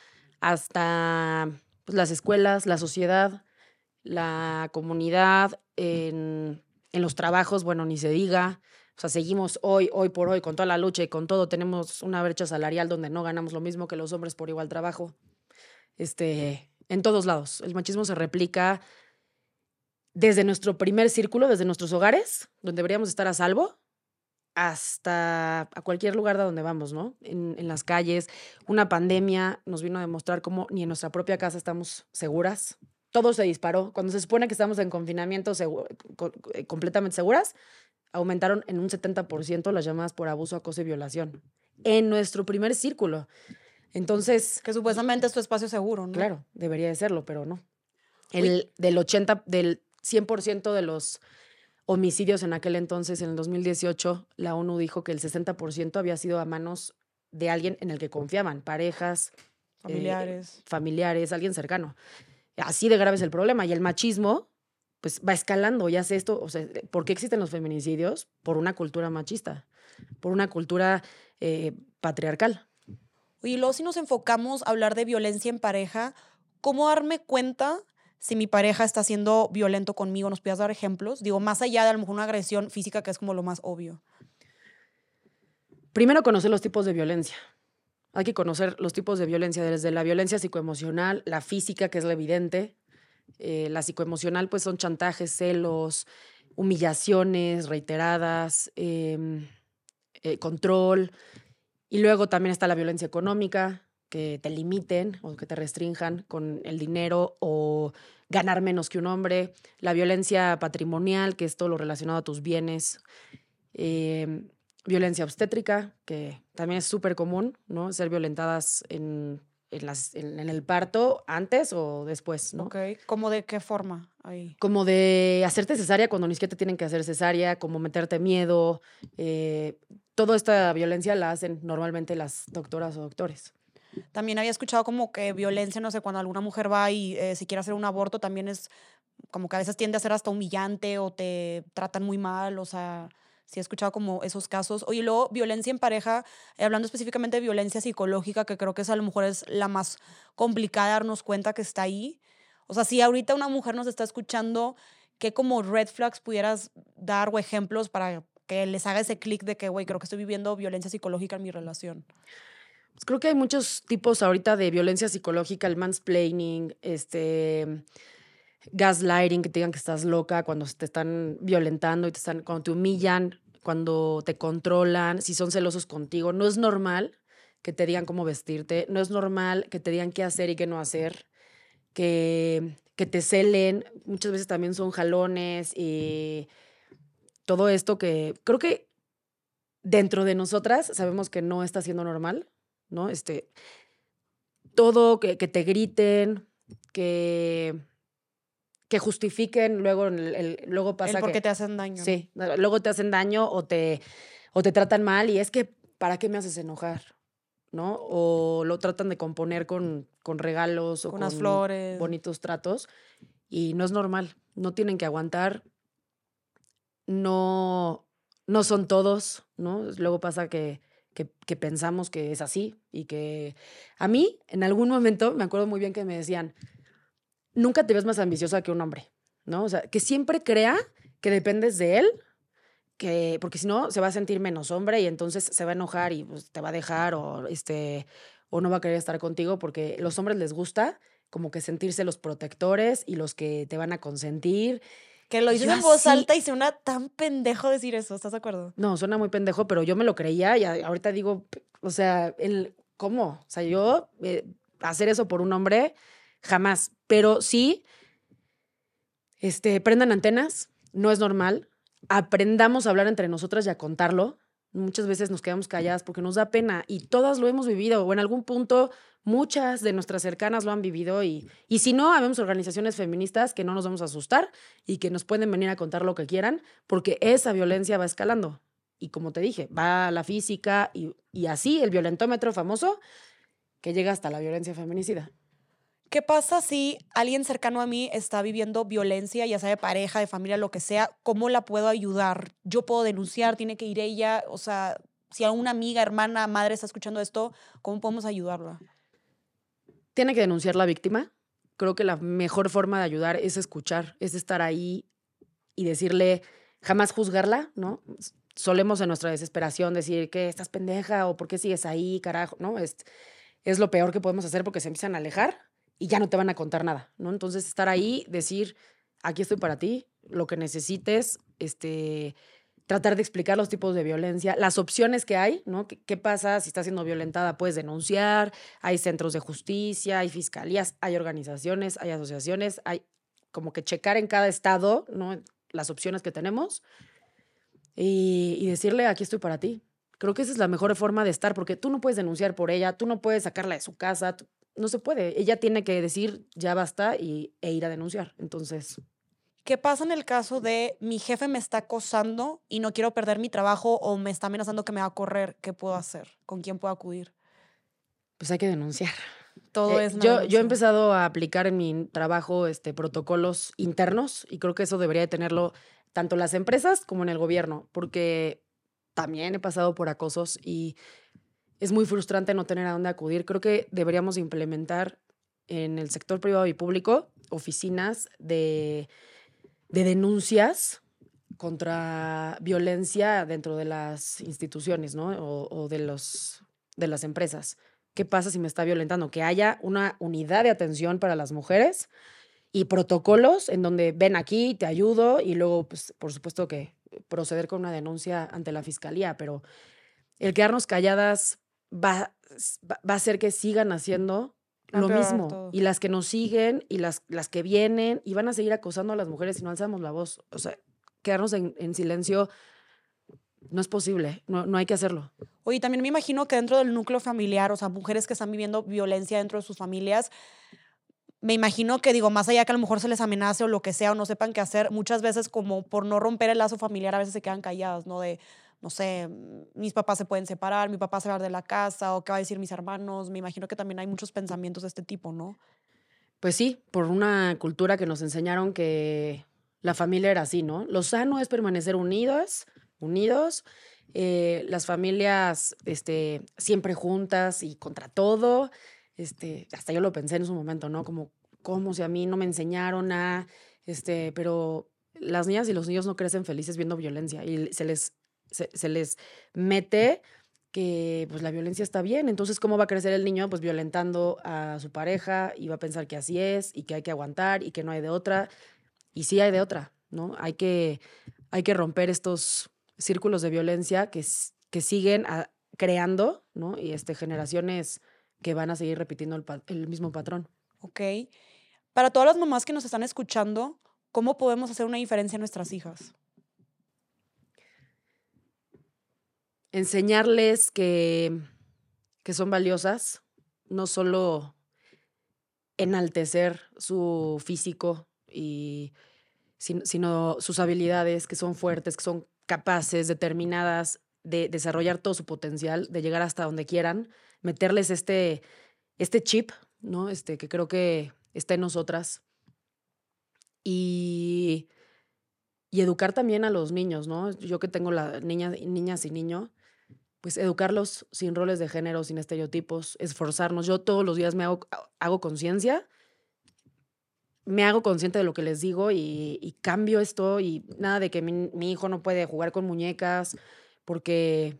hasta pues, las escuelas, la sociedad, la comunidad, en, en, los trabajos, bueno, ni se diga. O sea, seguimos hoy, hoy por hoy, con toda la lucha y con todo, tenemos una brecha salarial donde no ganamos lo mismo que los hombres por igual trabajo. Este, en todos lados. El machismo se replica desde nuestro primer círculo, desde nuestros hogares, donde deberíamos estar a salvo, hasta a cualquier lugar de donde vamos, ¿no? En, en, las calles. Una pandemia nos vino a demostrar cómo ni en nuestra propia casa estamos seguras todo se disparó. Cuando se supone que estamos en confinamiento eh, completamente seguras, aumentaron en un 70% las llamadas por abuso, acoso y violación. En nuestro primer círculo. Entonces. Que supuestamente es tu espacio seguro, ¿no? Claro, debería de serlo, pero no. El, del 80, del 100% de los homicidios en aquel entonces, en el 2018, la ONU dijo que el 60% había sido a manos de alguien en el que confiaban, parejas, eh, familiares, familiares, alguien cercano. Así de grave es el problema. Y el machismo, pues va escalando, ya sé esto, o sea, ¿por qué existen los feminicidios? Por una cultura machista, por una cultura eh, patriarcal. Y luego si nos enfocamos a hablar de violencia en pareja, ¿cómo darme cuenta si mi pareja está siendo violento conmigo? ¿Nos puedes dar ejemplos? Digo, más allá de a lo mejor una agresión física, que es como lo más obvio. Primero conocer los tipos de violencia. Hay que conocer los tipos de violencia, desde la violencia psicoemocional, la física, que es la evidente. Eh, la psicoemocional, pues son chantajes, celos, humillaciones reiteradas, em, eh, control. Y luego también está la violencia económica, que te limiten o que te restrinjan con el dinero o ganar menos que un hombre. La violencia patrimonial, que es todo lo relacionado a tus bienes. Em, violencia obstétrica, que también es súper común, ¿no? Ser violentadas en, en, las, en, el parto antes o después, ¿no? Ok, ¿cómo de qué forma ahí? Como de hacerte cesárea cuando ni siquiera te tienen que hacer cesárea, como meterte miedo. Eh, toda esta violencia la hacen normalmente las doctoras o doctores. También había escuchado como que violencia, no sé, cuando alguna mujer va y eh, se quiere hacer un aborto, también es como que a veces tiende a ser hasta humillante o te tratan muy mal, o sea, sí he escuchado como esos casos. Oye, luego violencia en pareja, eh, hablando específicamente de violencia psicológica, que creo que es a lo mejor es la más complicada darnos cuenta que está ahí. O sea, si ahorita una mujer nos está escuchando, ¿qué como red flags pudieras dar o ejemplos para que les haga ese clic de que, güey, creo que estoy viviendo violencia psicológica en mi relación? Pues creo que hay muchos tipos ahorita de violencia psicológica, el mansplaining, este gaslighting, que te digan que estás loca cuando te están violentando y te están, cuando te humillan, cuando te controlan, si son celosos contigo. No es normal que te digan cómo vestirte, no es normal que te digan qué hacer y qué no hacer, que, que te celen, muchas veces también son jalones y todo esto que creo que dentro de nosotras sabemos que no está siendo normal, ¿no? Este, todo que, que te griten, que que justifiquen, luego, el, luego pasa el porque te hacen daño. Sí, luego te hacen daño o te, o te tratan mal y es que, ¿para qué me haces enojar? ¿No? O lo tratan de componer con, con regalos o con, con flores. bonitos tratos y no es normal, no tienen que aguantar, no, no son todos, ¿no? Luego pasa que, que, que pensamos que es así y que a mí en algún momento me acuerdo muy bien que me decían, nunca te ves más ambiciosa que un hombre, ¿no? O sea, que siempre crea que dependes de él, que, porque si no, se va a sentir menos hombre y entonces se va a enojar y pues, te va a dejar o, este, o no va a querer estar contigo porque los hombres les gusta como que sentirse los protectores y los que te van a consentir. Que lo dices en voz alta y suena tan pendejo decir eso, ¿estás de acuerdo? No, suena muy pendejo, pero yo me lo creía y ahorita digo, o sea, el, ¿cómo? O sea, yo eh, hacer eso por un hombre, jamás. Pero sí, este, prendan antenas, no es normal. Aprendamos a hablar entre nosotras y a contarlo. Muchas veces nos quedamos calladas porque nos da pena y todas lo hemos vivido o en algún punto muchas de nuestras cercanas lo han vivido y, y si no, habemos organizaciones feministas que no nos vamos a asustar y que nos pueden venir a contar lo que quieran porque esa violencia va escalando. Y como te dije, va a la física y, y así el violentómetro famoso que llega hasta la violencia feminicida. ¿Qué pasa si alguien cercano a mí está viviendo violencia, ya sea de pareja, de familia, lo que sea? ¿Cómo la puedo ayudar? Yo puedo denunciar, tiene que ir ella, o sea, si a una amiga, hermana, madre está escuchando esto, ¿cómo podemos ayudarla? Tiene que denunciar la víctima. Creo que la mejor forma de ayudar es escuchar, es estar ahí y decirle, jamás juzgarla, ¿no? Solemos en nuestra desesperación decir que estás pendeja o por qué sigues ahí, carajo, ¿no? Es, es lo peor que podemos hacer porque se empiezan a alejar y ya no te van a contar nada, ¿no? Entonces, estar ahí, decir, aquí estoy para ti, lo que necesites, este, tratar de explicar los tipos de violencia, las opciones que hay, ¿no? ¿Qué, pasa si está siendo violentada? Puedes denunciar, hay centros de justicia, hay fiscalías, hay organizaciones, hay asociaciones, hay como que checar en cada estado, ¿no? Las opciones que tenemos y, y decirle, aquí estoy para ti. Creo que esa es la mejor forma de estar, porque tú no puedes denunciar por ella, tú no puedes sacarla de su casa, no se puede. Ella tiene que decir ya basta y, e ir a denunciar. Entonces. ¿Qué pasa en el caso de mi jefe me está acosando y no quiero perder mi trabajo o me está amenazando que me va a correr? ¿Qué puedo hacer? ¿Con quién puedo acudir? Pues hay que denunciar. Todo eh, es yo, yo he empezado a aplicar en mi trabajo este, protocolos internos y creo que eso debería de tenerlo tanto las empresas como en el gobierno, porque también he pasado por acosos y es muy frustrante no tener a dónde acudir. Creo que deberíamos implementar en el sector privado y público oficinas de, de denuncias contra violencia dentro de las instituciones, ¿no? O, de, los, de las empresas. ¿Qué pasa si me está violentando? Que haya una unidad de atención para las mujeres y protocolos en donde ven aquí, te ayudo y luego, pues, por supuesto que proceder con una denuncia ante la fiscalía, pero el quedarnos calladas va, va a hacer que sigan haciendo lo mismo. Y las que nos siguen y las, las que vienen y van a seguir acosando a las mujeres si no alzamos la voz. O sea, quedarnos en, en silencio no es posible, no, no, hay que hacerlo. Oye, también me imagino que dentro del núcleo familiar, o sea, mujeres que están viviendo violencia dentro de sus familias, me imagino que digo, más allá que a lo mejor se les amenace o lo que sea o no sepan qué hacer, muchas veces como por no romper el lazo familiar a veces se quedan calladas, ¿no? De, no sé, mis papás se pueden separar, mi papá se va de la casa, o qué va a decir mis hermanos. Me imagino que también hay muchos pensamientos de este tipo, ¿no? Pues sí, por una cultura que nos enseñaron que la familia era así, ¿no? Lo sano es permanecer unidos, unidos, eh, las familias este, siempre juntas y contra todo. Este, hasta yo lo pensé en su momento, ¿no? Como, como si a mí no me enseñaron a, este, pero las niñas y los niños no crecen felices viendo violencia y se les, se, les mete que pues la violencia está bien, entonces cómo va a crecer el niño pues violentando a su pareja y va a pensar que así es y que hay que aguantar y que no hay de otra y sí hay de otra, ¿no? Hay que hay que romper estos círculos de violencia que, que siguen creando, ¿no? Y este, generaciones que van a seguir repitiendo el, el mismo patrón. Ok. Para todas las mamás que nos están escuchando, ¿cómo podemos hacer una diferencia en nuestras hijas? Enseñarles que, que son valiosas, no solo enaltecer su físico y sino, sus habilidades, que son fuertes, que son capaces, determinadas de desarrollar todo su potencial, de llegar hasta donde quieran, meterles este, este chip, ¿no? Este, que creo que está en nosotras. Y, y educar también a los niños, ¿no? Yo que tengo la niña, niñas y niños, pues educarlos sin roles de género, sin estereotipos, esforzarnos. Yo todos los días me hago, hago conciencia me hago consciente de lo que les digo y, cambio esto y nada de que mi, hijo no puede jugar con muñecas porque,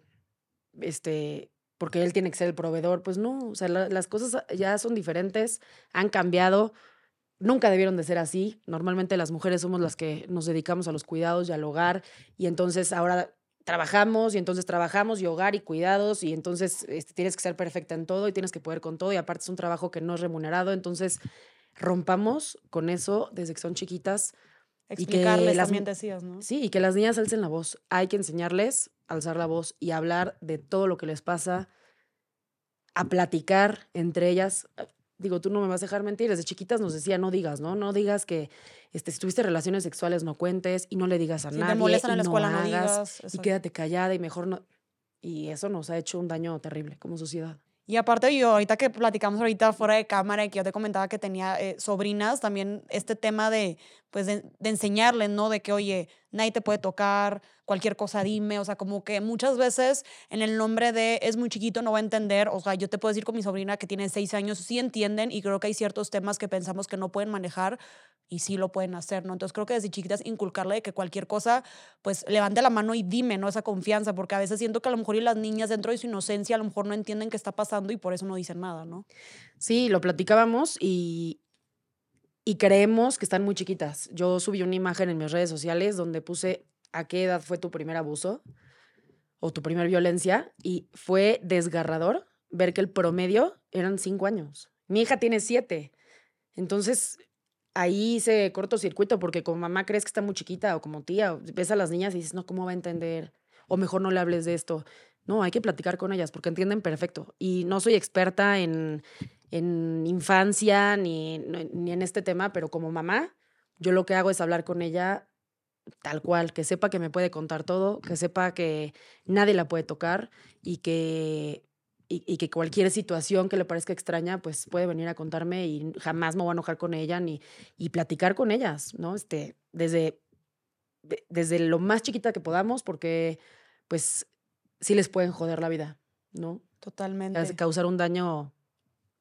este, porque él tiene que ser el proveedor. Pues no, o sea, las cosas ya son diferentes, han cambiado, nunca debieron de ser así. Normalmente las mujeres somos las que nos dedicamos a los cuidados y al hogar y entonces ahora trabajamos y entonces trabajamos y hogar y cuidados y entonces este, tienes que ser perfecta en todo y tienes que poder con todo y aparte es un trabajo que no es remunerado, entonces rompamos con eso desde que son chiquitas. Explicarles, y que las, también decías, ¿no? Sí, y que las niñas alcen la voz. Hay que enseñarles a alzar la voz y hablar de todo lo que les pasa, a platicar entre ellas. Digo, tú no me vas a dejar mentir. Desde chiquitas nos decía, no digas, ¿no? No digas que este, si tuviste relaciones sexuales, no cuentes y no le digas a nadie. Te molestan en la escuela, no, digas. Y quédate callada y mejor no. Y eso nos ha hecho un daño terrible como sociedad. Y aparte yo, ahorita que platicamos ahorita fuera de cámara y que yo te comentaba que tenía eh, sobrinas, también este tema de, pues, de, de enseñarles, ¿no? De que, oye, nadie te puede tocar, cualquier cosa dime, o sea, como que muchas veces en el nombre de es muy chiquito no va a entender, o sea, yo te puedo decir con mi sobrina que tiene seis años, sí entienden y creo que hay ciertos temas que pensamos que no pueden manejar y sí lo pueden hacer, ¿no? Entonces creo que desde chiquitas inculcarle que cualquier cosa, pues levante la mano y dime, ¿no? Esa confianza, porque a veces siento que a lo mejor y las niñas dentro de su inocencia a lo mejor no entienden qué está pasando y por eso no dicen nada, ¿no? Sí, lo platicábamos y, y creemos que están muy chiquitas. Yo subí una imagen en mis redes sociales donde puse a qué edad fue tu primer abuso o tu primer violencia y fue desgarrador ver que el promedio eran cinco años. Mi hija tiene siete. Entonces, ahí se cortocircuito porque como mamá crees que está muy chiquita o como tía, ves a las niñas y dices, no, ¿cómo va a entender? O mejor no le hables de esto. No, hay que platicar con ellas porque entienden perfecto. Y no soy experta en, en infancia ni, ni en este tema, pero como mamá, yo lo que hago es hablar con ella tal cual, que sepa que me puede contar todo, que sepa que nadie la puede tocar y que, y, que cualquier situación que le parezca extraña, pues puede venir a contarme y jamás me voy a enojar con ella ni y platicar con ellas, ¿no? Este, desde, desde lo más chiquita que podamos, porque pues sí les pueden joder la vida, ¿no? Totalmente. Causar un daño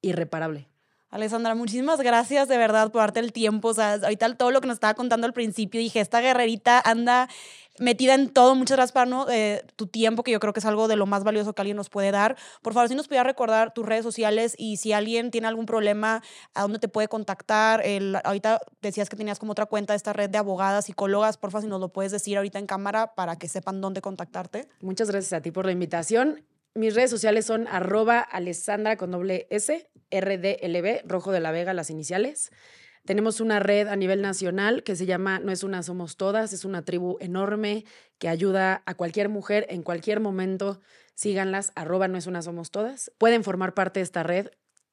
irreparable. Alessandra, muchísimas gracias de verdad por darte el tiempo. O sea, ahorita todo lo que nos estaba contando al principio, dije, esta guerrerita anda metida en todo. Muchas gracias ¿no? Eh, tu tiempo, que yo creo que es algo de lo más valioso que alguien nos puede dar. Por favor, si nos pudiera recordar tus redes sociales y si alguien tiene algún problema, a dónde te puede contactar. El, ahorita decías que tenías como otra cuenta de esta red de abogadas, psicólogas. Por favor, si nos lo puedes decir ahorita en cámara para que sepan dónde contactarte. Muchas gracias a ti por la invitación. Mis redes sociales son arroba alessandra con doble S, RDLB, Rojo de la Vega, las iniciales. Tenemos una red a nivel nacional que se llama No es una, somos todas. Es una tribu enorme que ayuda a cualquier mujer en cualquier momento. Síganlas, arroba No es una, somos todas. Pueden formar parte de esta red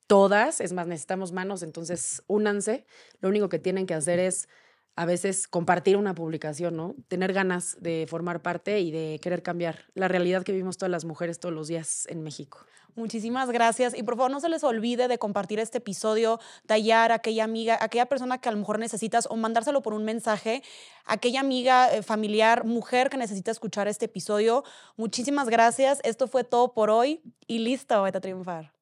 todas. Es más, necesitamos manos, entonces únanse. Lo único que tienen que hacer es a veces compartir una publicación, ¿no? Tener ganas de formar parte y de querer cambiar la realidad que vivimos todas las mujeres todos los días en México. Muchísimas gracias. Y por favor, no se les olvide de compartir este episodio, tallar a aquella amiga, aquella persona que a lo mejor necesitas o mandárselo por un mensaje, aquella amiga, eh, familiar, mujer que necesita escuchar este episodio. Muchísimas gracias. Esto fue todo por hoy y listo, vete a triunfar.